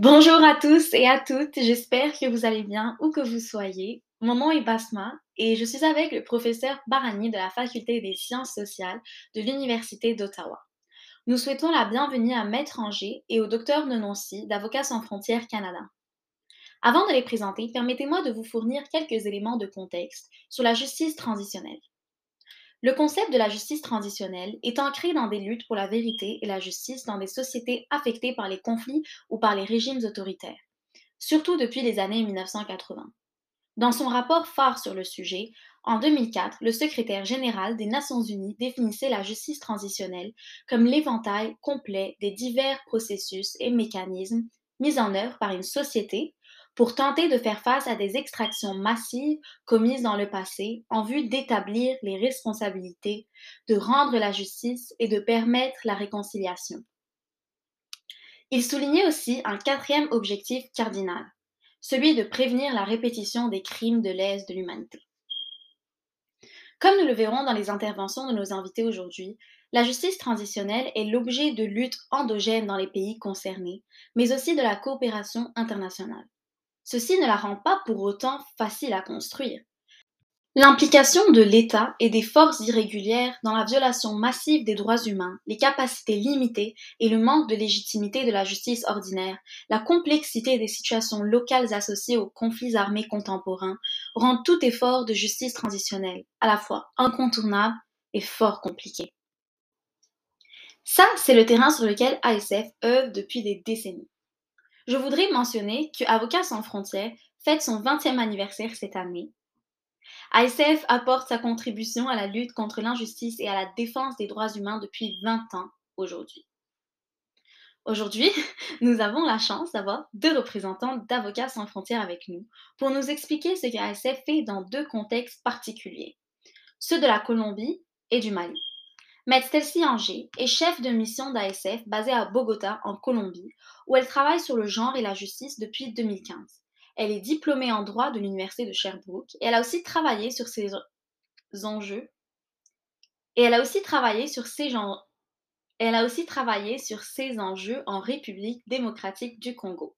Bonjour à tous et à toutes, j'espère que vous allez bien où que vous soyez. Mon nom est Basma et je suis avec le professeur Barani de la Faculté des sciences sociales de l'Université d'Ottawa. Nous souhaitons la bienvenue à Maître Angers et au docteur Nononcy d'Avocats sans frontières Canada. Avant de les présenter, permettez-moi de vous fournir quelques éléments de contexte sur la justice transitionnelle. Le concept de la justice transitionnelle est ancré dans des luttes pour la vérité et la justice dans des sociétés affectées par les conflits ou par les régimes autoritaires, surtout depuis les années 1980. Dans son rapport phare sur le sujet, en 2004, le secrétaire général des Nations Unies définissait la justice transitionnelle comme l'éventail complet des divers processus et mécanismes mis en œuvre par une société pour tenter de faire face à des extractions massives commises dans le passé en vue d'établir les responsabilités, de rendre la justice et de permettre la réconciliation. Il soulignait aussi un quatrième objectif cardinal, celui de prévenir la répétition des crimes de l'aise de l'humanité. Comme nous le verrons dans les interventions de nos invités aujourd'hui, la justice transitionnelle est l'objet de luttes endogènes dans les pays concernés, mais aussi de la coopération internationale. Ceci ne la rend pas pour autant facile à construire. L'implication de l'État et des forces irrégulières dans la violation massive des droits humains, les capacités limitées et le manque de légitimité de la justice ordinaire, la complexité des situations locales associées aux conflits armés contemporains rendent tout effort de justice transitionnelle à la fois incontournable et fort compliqué. Ça, c'est le terrain sur lequel ASF œuvre depuis des décennies. Je voudrais mentionner que Avocats sans frontières fête son 20e anniversaire cette année. ASF apporte sa contribution à la lutte contre l'injustice et à la défense des droits humains depuis 20 ans aujourd'hui. Aujourd'hui, nous avons la chance d'avoir deux représentants d'Avocats sans frontières avec nous pour nous expliquer ce qu'ASF fait dans deux contextes particuliers, ceux de la Colombie et du Mali. Maître Stelcy Anger est chef de mission d'ASF basée à Bogota, en Colombie, où elle travaille sur le genre et la justice depuis 2015. Elle est diplômée en droit de l'Université de Sherbrooke et elle a aussi travaillé sur ces enjeux. Elle a aussi travaillé sur ces enjeux en République démocratique du Congo.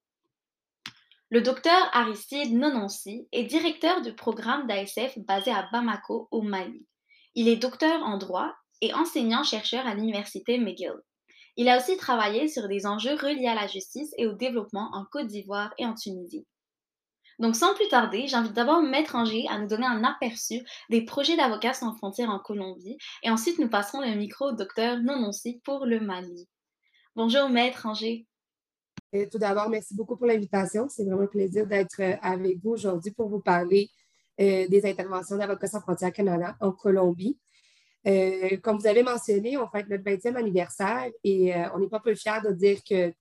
Le docteur Aristide Nononsi est directeur du programme d'ASF basé à Bamako, au Mali. Il est docteur en droit et enseignant-chercheur à l'Université McGill. Il a aussi travaillé sur des enjeux reliés à la justice et au développement en Côte d'Ivoire et en Tunisie. Donc sans plus tarder, j'invite d'abord Maître Angers à nous donner un aperçu des projets d'avocats sans frontières en Colombie et ensuite nous passerons le micro au docteur Nononsi pour le Mali. Bonjour Maître Angers. tout d'abord, merci beaucoup pour l'invitation. C'est vraiment un plaisir d'être euh, avec vous aujourd'hui pour vous parler euh, des interventions d'Avocats sans frontières Canada en Colombie. Euh, comme vous avez mentionné, on fête notre 20e anniversaire et euh, on n'est pas peu fiers de dire que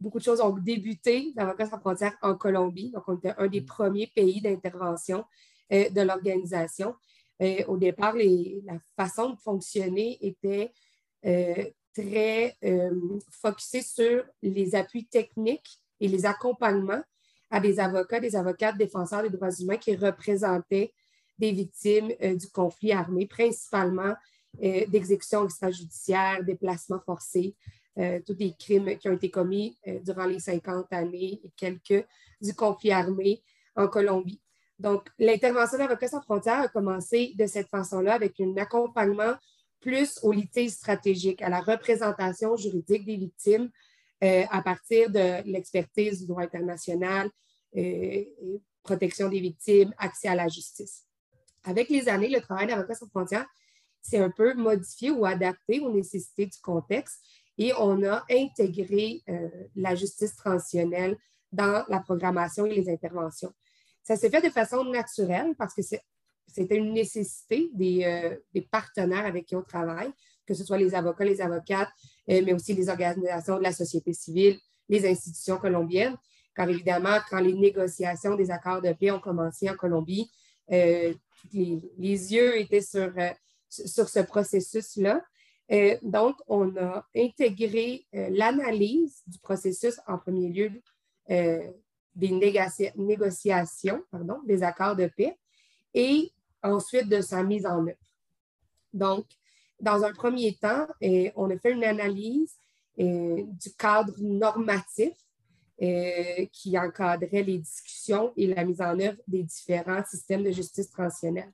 beaucoup de choses ont débuté d'Avocats sans frontières en Colombie. Donc, on était un des premiers pays d'intervention euh, de l'organisation. au départ, la façon de fonctionner était très focusée sur les appuis techniques et les accompagnements à des avocats, des avocates défenseurs des droits humains qui représentaient des victimes euh, du conflit armé, principalement euh, d'exécutions extrajudiciaires, déplacements forcés, euh, tous des crimes qui ont été commis durant les 50 années et quelques du conflit armé en Colombie. Donc, l'intervention d'Avocats sans frontières a commencé de cette façon-là avec un accompagnement plus au litige stratégique, à la représentation juridique des victimes à partir de l'expertise du droit international, protection des victimes, accès à la justice. Avec les années, le travail d'avocat sans frontières s'est un peu modifié ou adapté aux nécessités du contexte et on a intégré euh, la justice transitionnelle dans la programmation et les interventions. Ça s'est fait de façon naturelle parce que c'était une nécessité euh, des, partenaires avec qui on travaille, que ce soit les avocats, les avocates, euh, mais aussi les organisations de la société civile, les institutions colombiennes. Car évidemment, quand les négociations des accords de paix ont commencé en Colombie, les, yeux étaient sur, euh, sur ce processus-là. Euh, donc, on a intégré euh, l'analyse du processus en premier lieu des négociations, pardon, des accords de paix et ensuite de sa mise en œuvre. Donc, dans un premier temps, on a fait une analyse du cadre normatif qui encadrait les discussions et la mise en œuvre des différents systèmes de justice transitionnelle.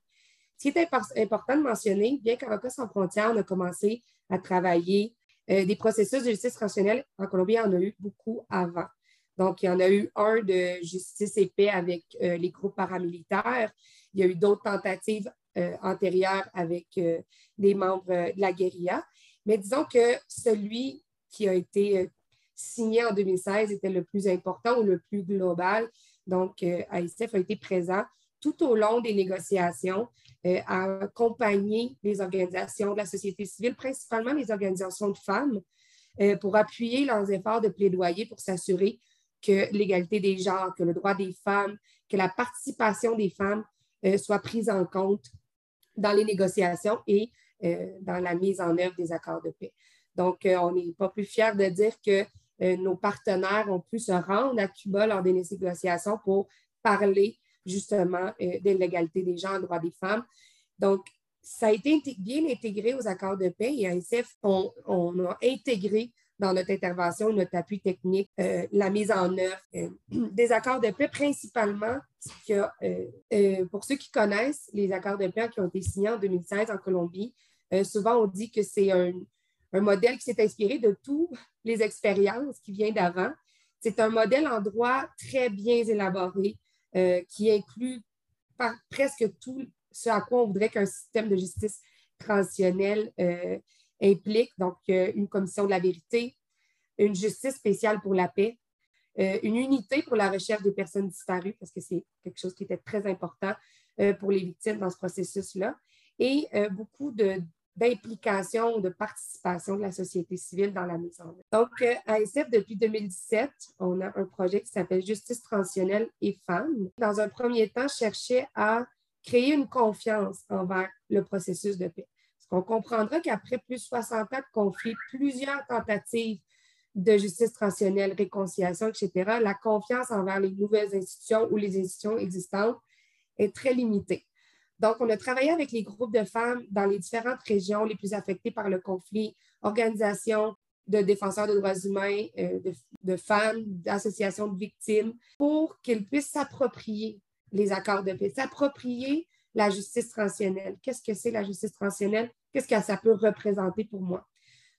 Ce qui est important de mentionner, bien qu'Avocats sans frontières, on a commencé à travailler des processus de justice transitionnelle en Colombie, y en a eu beaucoup avant. Donc, il y en a eu un de justice et paix avec les groupes paramilitaires. Il y a eu d'autres tentatives euh, antérieures avec euh, des membres euh, de la guérilla. Mais disons que celui qui a été signé en 2016 était le plus important ou le plus global. Donc, AICF a été présent tout au long des négociations à accompagner les organisations de la société civile, principalement les organisations de femmes, pour appuyer leurs efforts de plaidoyer pour s'assurer que l'égalité des genres, que le droit des femmes, que la participation des femmes soit prise en compte dans les négociations et euh, dans la mise en œuvre des accords de paix. Donc, euh, on n'est pas plus fiers de dire que euh, nos partenaires ont pu se rendre à Cuba lors des négociations pour parler justement de l'égalité des gens, droits des femmes. Donc, ça a été bien intégré aux accords de paix et à SF, on, a intégré dans notre intervention, notre appui technique, euh, la mise en œuvre euh, des accords de paix, principalement, que, euh, pour ceux qui connaissent les accords de paix qui ont été signés en 2016 en Colombie, souvent on dit que c'est un, modèle qui s'est inspiré de toutes les expériences qui viennent d'avant. C'est un modèle en droit très bien élaboré qui inclut presque tout ce à quoi on voudrait qu'un système de justice transitionnelle implique donc euh, une commission de la vérité, une justice spéciale pour la paix, euh, une unité pour la recherche des personnes disparues, parce que c'est quelque chose qui était très important euh, pour les victimes dans ce processus-là, et beaucoup d'implication, de, de participation de la société civile dans la mise en œuvre. Donc, à SF, depuis 2017, on a un projet qui s'appelle Justice transitionnelle et femmes. Dans un premier temps, cherchait à créer une confiance envers le processus de paix on comprendra qu'après plus de 60 ans de conflit, plusieurs tentatives de justice transitionnelle, réconciliation, etc., la confiance envers les nouvelles institutions ou les institutions existantes est très limitée. Donc, on a travaillé avec les groupes de femmes dans les différentes régions les plus affectées par le conflit, organisations de défenseurs de droits humains, euh, de, femmes, d'associations de victimes, pour qu'ils puissent s'approprier les accords de paix, s'approprier la justice transitionnelle. Qu'est-ce que c'est la justice transitionnelle? Qu'est-ce que ça peut représenter pour moi?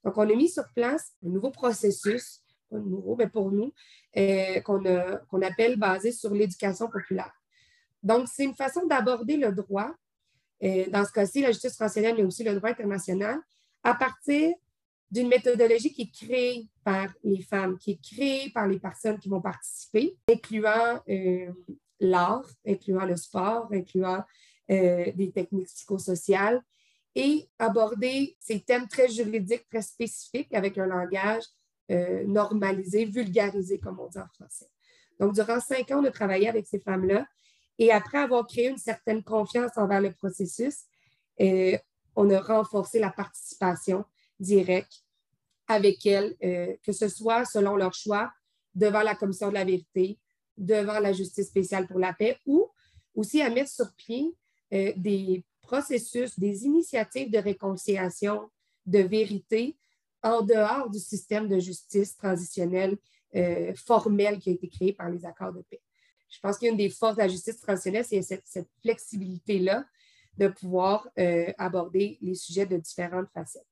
Donc, on a mis sur place un nouveau processus, pas nouveau, mais pour nous, euh, qu'on appelle basé sur l'éducation populaire. Donc, c'est une façon d'aborder le droit, euh, dans ce cas-ci, la justice transitionnelle, mais aussi le droit international, à partir d'une méthodologie qui est créée par les femmes, qui est créée par les personnes qui vont participer, incluant euh, l'art, incluant le sport, incluant des techniques psychosociales, et aborder ces thèmes très juridiques, très spécifiques avec un langage euh, normalisé, vulgarisé, comme on dit en français. Donc, durant cinq ans, on a travaillé avec ces femmes-là et après avoir créé une certaine confiance envers le processus, euh, on a renforcé la participation directe avec elles, euh, que ce soit selon leur choix, devant la Commission de la vérité, devant la justice spéciale pour la paix ou aussi à mettre sur pied des processus, des initiatives de réconciliation, de vérité en dehors du système de justice transitionnelle euh, formel qui a été créé par les accords de paix. Je pense qu'une des forces de la justice transitionnelle, c'est cette, flexibilité-là de pouvoir euh, aborder les sujets de différentes facettes.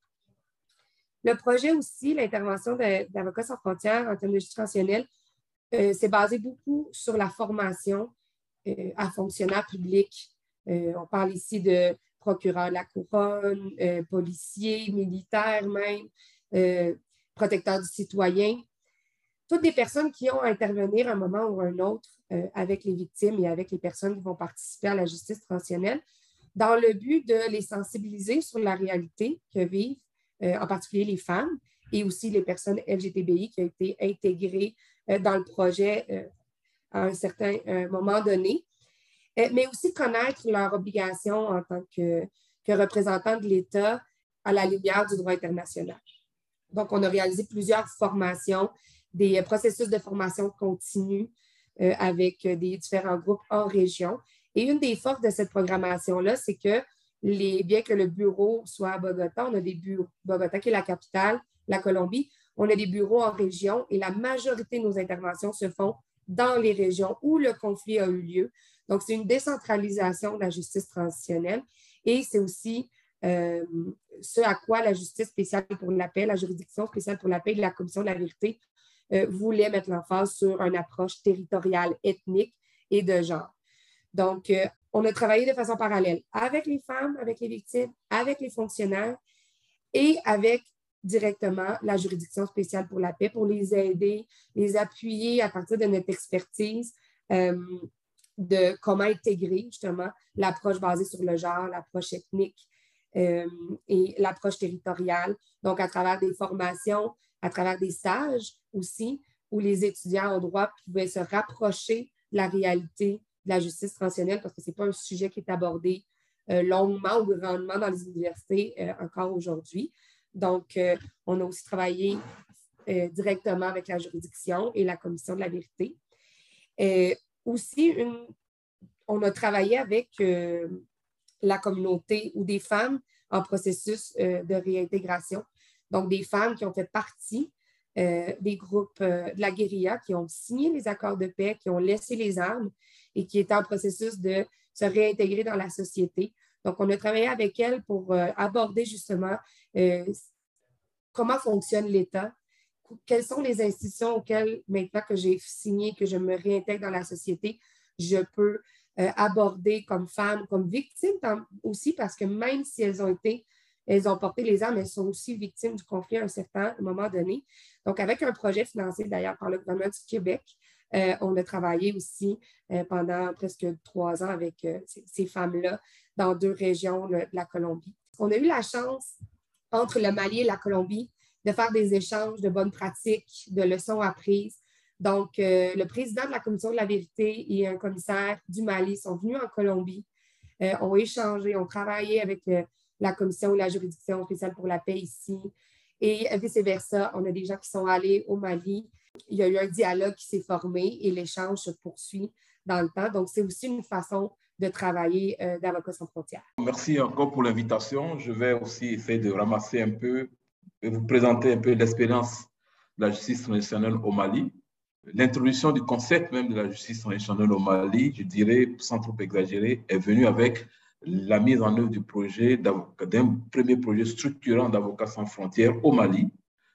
Le projet aussi, l'intervention d'Avocats sans frontières en termes de justice transitionnelle, euh, s'est basé beaucoup sur la formation à fonctionnaires publics euh, on parle ici de procureur de la couronne, euh, policiers, militaires même, euh, protecteurs du citoyen. Toutes des personnes qui ont à intervenir à un moment ou un autre avec les victimes et avec les personnes qui vont participer à la justice transitionnelle dans le but de les sensibiliser sur la réalité que vivent en particulier les femmes et aussi les personnes LGTBI qui ont été intégrées dans le projet à un certain moment donné. Euh, mais aussi connaître leurs obligations en tant que, que représentants de l'État à la lumière du droit international. Donc, on a réalisé plusieurs formations, des processus de formation continue euh, avec des différents groupes en région. Et une des forces de cette programmation-là, c'est que bien que le bureau soit à Bogota, on a des bureaux, Bogota qui est la capitale, la Colombie, On a des bureaux en région et la majorité de nos interventions se font dans les régions où le conflit a eu lieu. Donc, c'est une décentralisation de la justice transitionnelle et c'est aussi euh, ce à quoi la justice spéciale pour la paix, la juridiction spéciale pour la paix et la commission de la vérité euh, voulaient mettre l'emphase sur une approche territoriale, ethnique et de genre. Donc, euh, on a travaillé de façon parallèle avec les femmes, avec les victimes, avec les fonctionnaires et avec directement la juridiction spéciale pour la paix pour les aider, les appuyer à partir de notre expertise euh, de comment intégrer justement l'approche basée sur le genre, l'approche ethnique euh, et l'approche territoriale. Donc, à travers des formations, à travers des stages aussi, où les étudiants en droit pouvaient se rapprocher de la réalité de la justice transitionnelle parce que ce n'est pas un sujet qui est abordé euh, longuement ou grandement dans les universités encore aujourd'hui. Donc, euh, on a aussi travaillé euh, directement avec la juridiction et la commission de la vérité. Aussi, on a travaillé avec euh, la communauté ou des femmes en processus de réintégration. Donc, des femmes qui ont fait partie des groupes de la guérilla, qui ont signé les accords de paix, qui ont laissé les armes et qui étaient en processus de se réintégrer dans la société. Donc, on a travaillé avec elles pour aborder justement euh, comment fonctionne l'État, quelles sont les institutions auxquelles, maintenant que j'ai signé, que je me réintègre dans la société, je peux euh, aborder comme femme, comme victime aussi, parce que même si elles ont été, elles ont porté les armes, elles sont aussi victimes du conflit à un certain moment donné. Donc, avec un projet financé d'ailleurs par le gouvernement du Québec, euh, on a travaillé aussi pendant presque trois ans avec ces, femmes-là dans deux régions de la Colombie. On a eu la chance entre le Mali et la Colombie, de faire des échanges de bonnes pratiques, de leçons apprises. Donc, euh, le président de la Commission de la vérité et un commissaire du Mali sont venus en Colombie, euh, ont échangé, ont travaillé avec euh, la Commission ou la juridiction spéciale pour la paix ici. Et vice-versa, on a des gens qui sont allés au Mali. Il y a eu un dialogue qui s'est formé et l'échange se poursuit dans le temps. Donc, c'est aussi une façon de travailler euh, d'Avocats sans frontières. Merci encore pour l'invitation. Je vais aussi essayer de ramasser un peu et vous présenter un peu l'expérience de la justice traditionnelle au Mali. L'introduction du concept même de la justice traditionnelle au Mali, je dirais, sans trop exagérer, est venue avec la mise en œuvre du projet, d'un premier projet structurant d'Avocats sans frontières au Mali.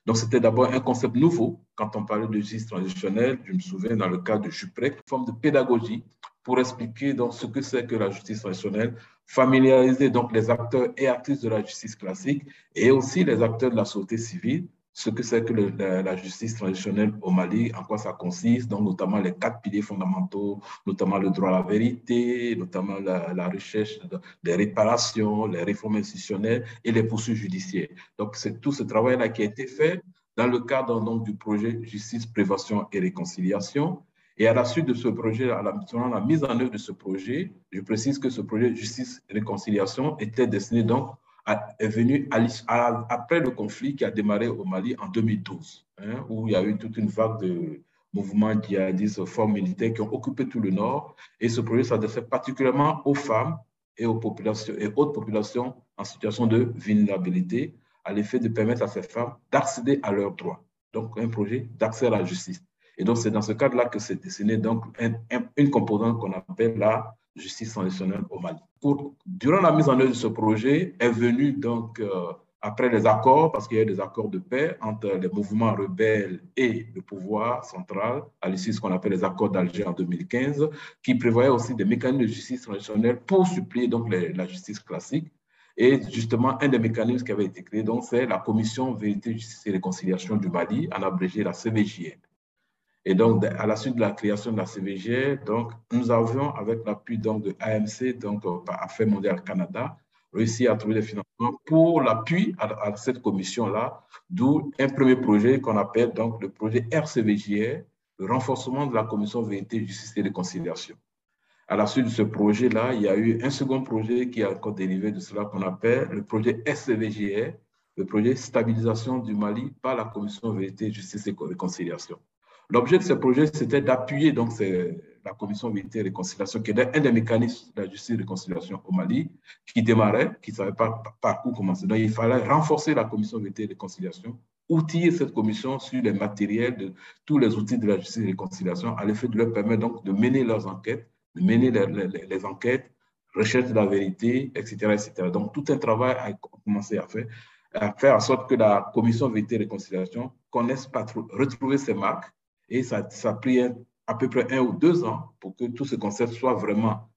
Donc, c'était d'abord un concept nouveau. Quand on parlait de justice traditionnelle, je me souviens dans le cas de JUPREC, forme de pédagogie pour expliquer donc ce que c'est que la justice traditionnelle, familiariser donc les acteurs et actrices de la justice classique et aussi les acteurs de la société civile, ce que c'est que la, justice traditionnelle au Mali, en quoi ça consiste, donc notamment les quatre piliers fondamentaux, notamment le droit à la vérité, notamment la, recherche des réparations, les réformes institutionnelles et les poursuites judiciaires. Donc c'est tout ce travail-là qui a été fait dans le cadre donc, du projet Justice, Prévention et Réconciliation, et à la suite de ce projet, à la, la mise en œuvre de ce projet, je précise que ce projet justice et réconciliation était destiné donc est venu à, après le conflit qui a démarré au Mali en 2012, hein, où il y a eu toute une vague de mouvements djihadistes forts militaires qui ont occupé tout le nord. Et ce projet s'adressait particulièrement aux femmes et aux populations et autres populations en situation de vulnérabilité, à l'effet de permettre à ces femmes d'accéder à leurs droits. Donc, un projet d'accès à la justice. Et donc, c'est dans ce cadre-là que s'est dessiné donc une composante qu'on appelle la justice transitionnelle au Mali. durant la mise en œuvre de ce projet, est venu donc euh, après les accords, parce qu'il y a eu des accords de paix entre les mouvements rebelles et le pouvoir central, à l'issue de ce qu'on appelle les accords d'Alger en 2015, qui prévoyaient aussi des mécanismes de justice traditionnelle pour supplier donc la justice classique. Et justement, un des mécanismes qui avait été créé, donc, c'est la Commission Vérité, Justice et Réconciliation du Mali, en abrégé la CVJR. Et donc, à la suite de la création de la CVG, donc, nous avions, avec l'appui de AMC, donc euh, Affaires mondiales Canada, réussi à trouver des financements pour l'appui à, cette commission-là, d'où un premier projet qu'on appelle donc le projet RCVJR, le renforcement de la commission vérité, justice et réconciliation. À la suite de ce projet-là, il y a eu un second projet qui a encore dérivé de cela qu'on appelle le projet SCVJR, le projet stabilisation du Mali par la commission vérité, justice et réconciliation. L'objet de ce projet, c'était d'appuyer donc la commission vérité et réconciliation, qui est un des mécanismes de la justice et réconciliation au Mali, qui démarrait, qui ne savait pas par où commencer. Donc, il fallait renforcer la commission vérité et réconciliation outiller cette commission sur les matériels de tous les outils de la justice et réconciliation, à l'effet de leur permettre donc de mener leurs enquêtes, de mener les, enquêtes, recherche de la vérité, etc., etc. Donc, tout un travail a commencé à faire, à faire en sorte que la commission vérité et réconciliation connaisse retrouver ses marques. Et ça, ça a pris à peu près un ou deux ans pour que tout ce concept soit vraiment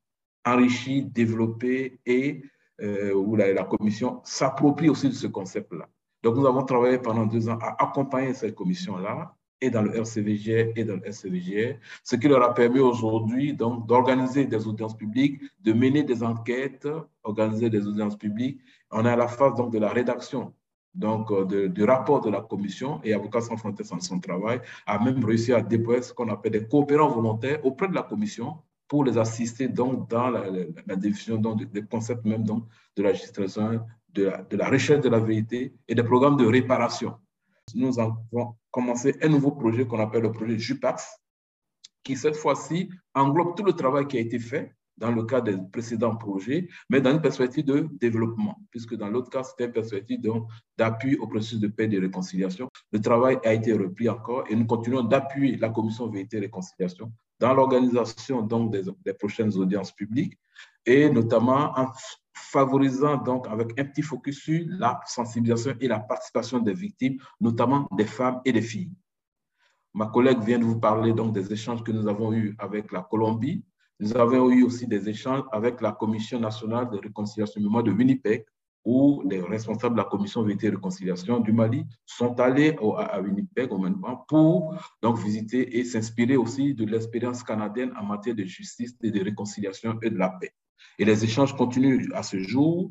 enrichi, développé et euh, où la, commission s'approprie aussi de ce concept-là. Donc, nous avons travaillé pendant deux ans à accompagner cette commission-là, et dans le RCVG et dans le SCVG, ce qui leur a permis aujourd'hui d'organiser des audiences publiques, de mener des enquêtes, organiser des audiences publiques. On est à la phase donc de la rédaction donc euh, du rapport de la commission et Avocats sans frontières sans son travail a même réussi à déployer ce qu'on appelle des coopérants volontaires auprès de la commission pour les assister donc dans la, la, définition donc, des concepts même donc de la justice de la, de la recherche de la vérité et des programmes de réparation. Nous avons commencé un nouveau projet qu'on appelle le projet JUPAX, qui cette fois-ci englobe tout le travail qui a été fait dans le cas des précédents projets, mais dans une perspective de développement, puisque dans l'autre cas, c'était une perspective d'appui au processus de paix et de réconciliation. Le travail a été repris encore et nous continuons d'appuyer la commission vérité et réconciliation dans l'organisation des, prochaines audiences publiques et notamment en favorisant donc avec un petit focus sur la sensibilisation et la participation des victimes, notamment des femmes et des filles. Ma collègue vient de vous parler donc des échanges que nous avons eus avec la Colombie. Nous avons eu aussi des échanges avec la Commission nationale de réconciliation mémoire de Winnipeg, où les responsables de la Commission vérité et réconciliation du Mali sont allés à Winnipeg au moment pour donc visiter et s'inspirer aussi de l'expérience canadienne en matière de justice et de réconciliation et de la paix. Et les échanges continuent à ce jour,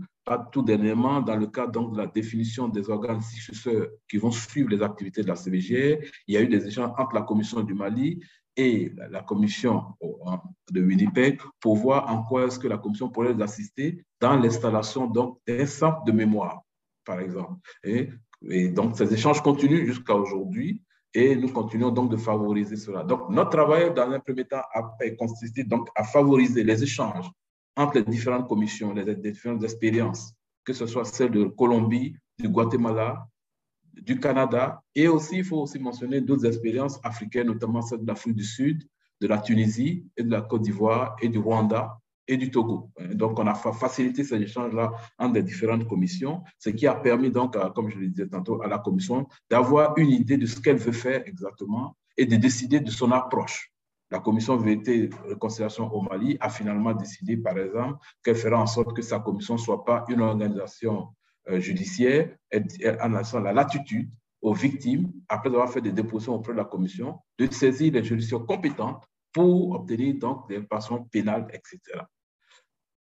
tout dernièrement, dans le cadre donc, de la définition des organes successeurs qui vont suivre les activités de la CVG. Il y a eu des échanges entre la Commission du Mali et la commission de Winnipeg pour voir en quoi est-ce que la commission pourrait les assister dans l'installation d'un centre de mémoire, par exemple. Et donc, ces échanges continuent jusqu'à aujourd'hui et nous continuons donc de favoriser cela. Donc, notre travail, dans un premier temps, a consisté donc à favoriser les échanges entre les différentes commissions, les différentes expériences, que ce soit celle de Colombie, du Guatemala, du Canada, et aussi, il faut aussi mentionner d'autres expériences africaines, notamment celle de l'Afrique du Sud, de la Tunisie de la Côte d'Ivoire et du Rwanda et du Togo. Donc, on a facilité ces échanges-là entre les différentes commissions, ce qui a permis donc, comme je le disais tantôt, à la commission d'avoir une idée de ce qu'elle veut faire exactement et de décider de son approche la commission vérité réconciliation au Mali a finalement décidé, par exemple, qu'elle fera en sorte que sa commission ne soit pas une organisation euh, judiciaire, en laissant la latitude aux victimes, après avoir fait des dépositions auprès de la commission, de saisir les juridictions compétentes pour obtenir donc des réparation pénales, etc.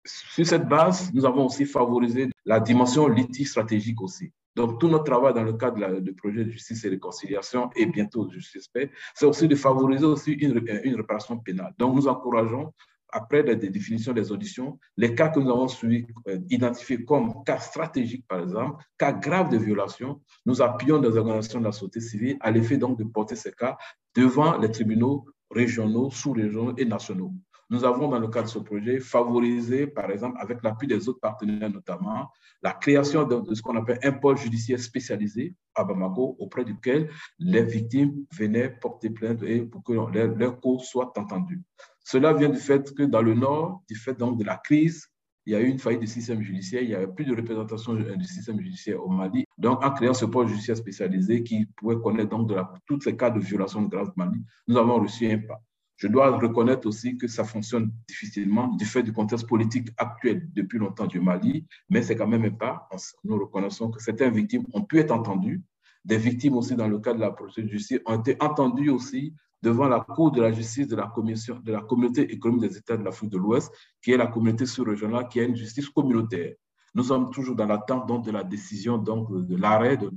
Sur cette base, nous avons aussi favorisé la dimension litige stratégique aussi. Donc, tout notre travail dans le cadre du projet de justice et réconciliation et bientôt justice paix, c'est aussi de favoriser aussi une, une, réparation pénale. Donc, nous encourageons, après la définition des auditions, les cas que nous avons suivis, euh, identifiés comme cas stratégiques, par exemple, cas graves de violation, nous appuyons des organisations de la société civile à l'effet donc de porter ces cas devant les tribunaux régionaux, sous-régionaux et nationaux. Nous avons, dans le cadre de ce projet, favorisé, par exemple, avec l'appui des autres partenaires notamment, la création de, ce qu'on appelle un pôle judiciaire spécialisé à Bamako, auprès duquel les victimes venaient porter plainte et pour que leur, leur cause soit entendue. Cela vient du fait que dans le Nord, du fait donc de la crise, il y a eu une faillite du système judiciaire, il y avait plus de représentation du système judiciaire au Mali. Donc, en créant ce pôle judiciaire spécialisé qui pouvait connaître donc tous ces cas de violation de grâce Mali, nous avons reçu un pas. Je dois reconnaître aussi que ça fonctionne difficilement du fait du contexte politique actuel depuis longtemps du Mali, mais c'est quand même un pas. Nous reconnaissons que certaines victimes ont pu être entendues. Des victimes aussi dans le cadre de la procédure justice ont été entendues aussi devant la Cour de la justice de la, de la communauté économique des États de l'Afrique de l'Ouest, qui est la communauté sous-régionale, qui a une justice communautaire. Nous sommes toujours dans l'attente de la décision donc, de l'arrêt de,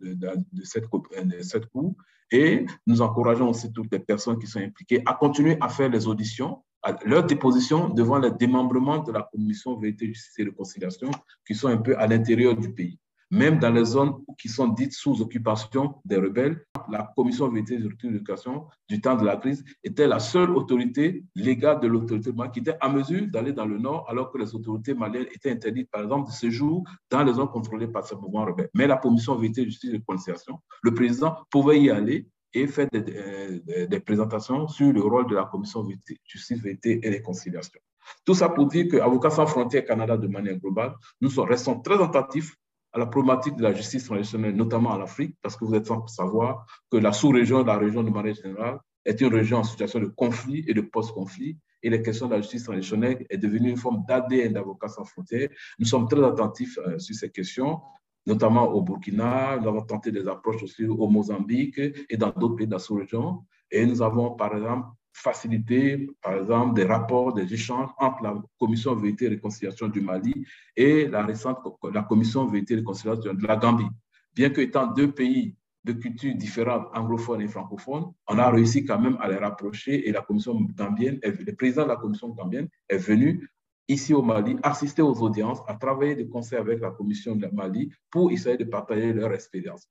cette, de cette Cour et nous encourageons aussi toutes les personnes qui sont impliquées à continuer à faire les auditions, à leur déposition devant les démembrements de la commission vérité, justice et réconciliation qui sont un peu à l'intérieur du pays. Même dans les zones qui sont dites sous occupation des rebelles. La commission vérité et d'éducation du temps de la crise était la seule autorité légale de l'autorité malienne qui était à mesure d'aller dans le nord alors que les autorités maliennes étaient interdites, par exemple, de séjour dans les zones contrôlées par ce mouvement rebelle. Mais la commission vérité, justice et réconciliation, le président pouvait y aller et faire des, des, présentations sur le rôle de la commission vérité, justice, vérité et réconciliation. Tout ça pour dire qu'Avocats sans frontières Canada, de manière globale, nous restons très attentifs à la problématique de la justice traditionnelle, notamment en Afrique, parce que vous êtes sans savoir que la sous-région, la région de manière générale, est une région en situation de conflit et de post-conflit. Et la question de la justice traditionnelle est devenue une forme d'ADN d'Avocats sans frontières. Nous sommes très attentifs euh, sur ces questions, notamment au Burkina. Nous avons tenté des approches aussi au Mozambique et dans d'autres pays de la sous-région. Et nous avons, par exemple, faciliter, par exemple, des rapports, des échanges entre la Commission Vérité et Réconciliation du Mali et la récente la Commission Vérité et Réconciliation de la Gambie. Bien que étant deux pays de cultures différentes, anglophones et francophones, on a réussi quand même à les rapprocher et la Commission gambienne, le président de la Commission gambienne est venu ici au Mali, assister aux audiences, à travailler de concert avec la Commission de Mali pour essayer de partager leur expérience.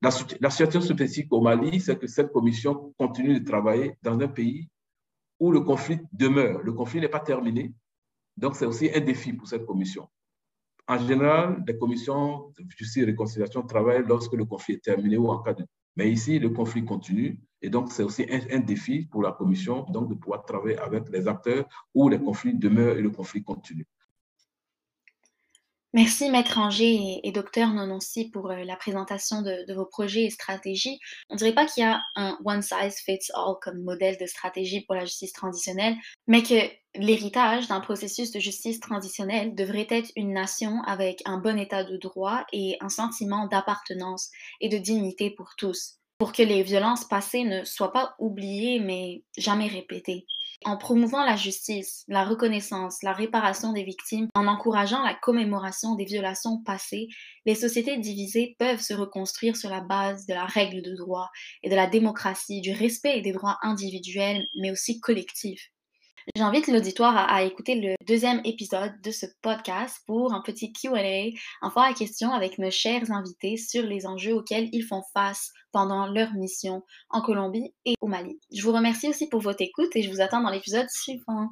La, la situation spécifique au Mali, c'est que cette commission continue de travailler dans un pays où le conflit demeure. Le conflit n'est pas terminé. Donc, c'est aussi un défi pour cette commission. En général, les commissions de justice et réconciliation travaillent lorsque le conflit est terminé ou en cas de... Mais ici, le conflit continue. Et donc, c'est aussi un, défi pour la commission donc, de pouvoir travailler avec les acteurs où les conflits demeurent et le conflit continue. Merci Maître Anger et, Docteur Nononci pour euh, la présentation de, de, vos projets et stratégies. On ne dirait pas qu'il y a un one size fits all comme modèle de stratégie pour la justice transitionnelle, mais que l'héritage d'un processus de justice transitionnelle devrait être une nation avec un bon état de droit et un sentiment d'appartenance et de dignité pour tous, pour que les violences passées ne soient pas oubliées mais jamais répétées en promouvant la justice, la reconnaissance, la réparation des victimes, en encourageant la commémoration des violations passées, les sociétés divisées peuvent se reconstruire sur la base de la règle de droit et de la démocratie, du respect des droits individuels, mais aussi collectifs. J'invite l'auditoire à, écouter le deuxième épisode de ce podcast pour un petit QA, un fois à question avec nos chers invités sur les enjeux auxquels ils font face pendant leur mission en Colombie et au Mali. Je vous remercie aussi pour votre écoute et je vous attends dans l'épisode suivant.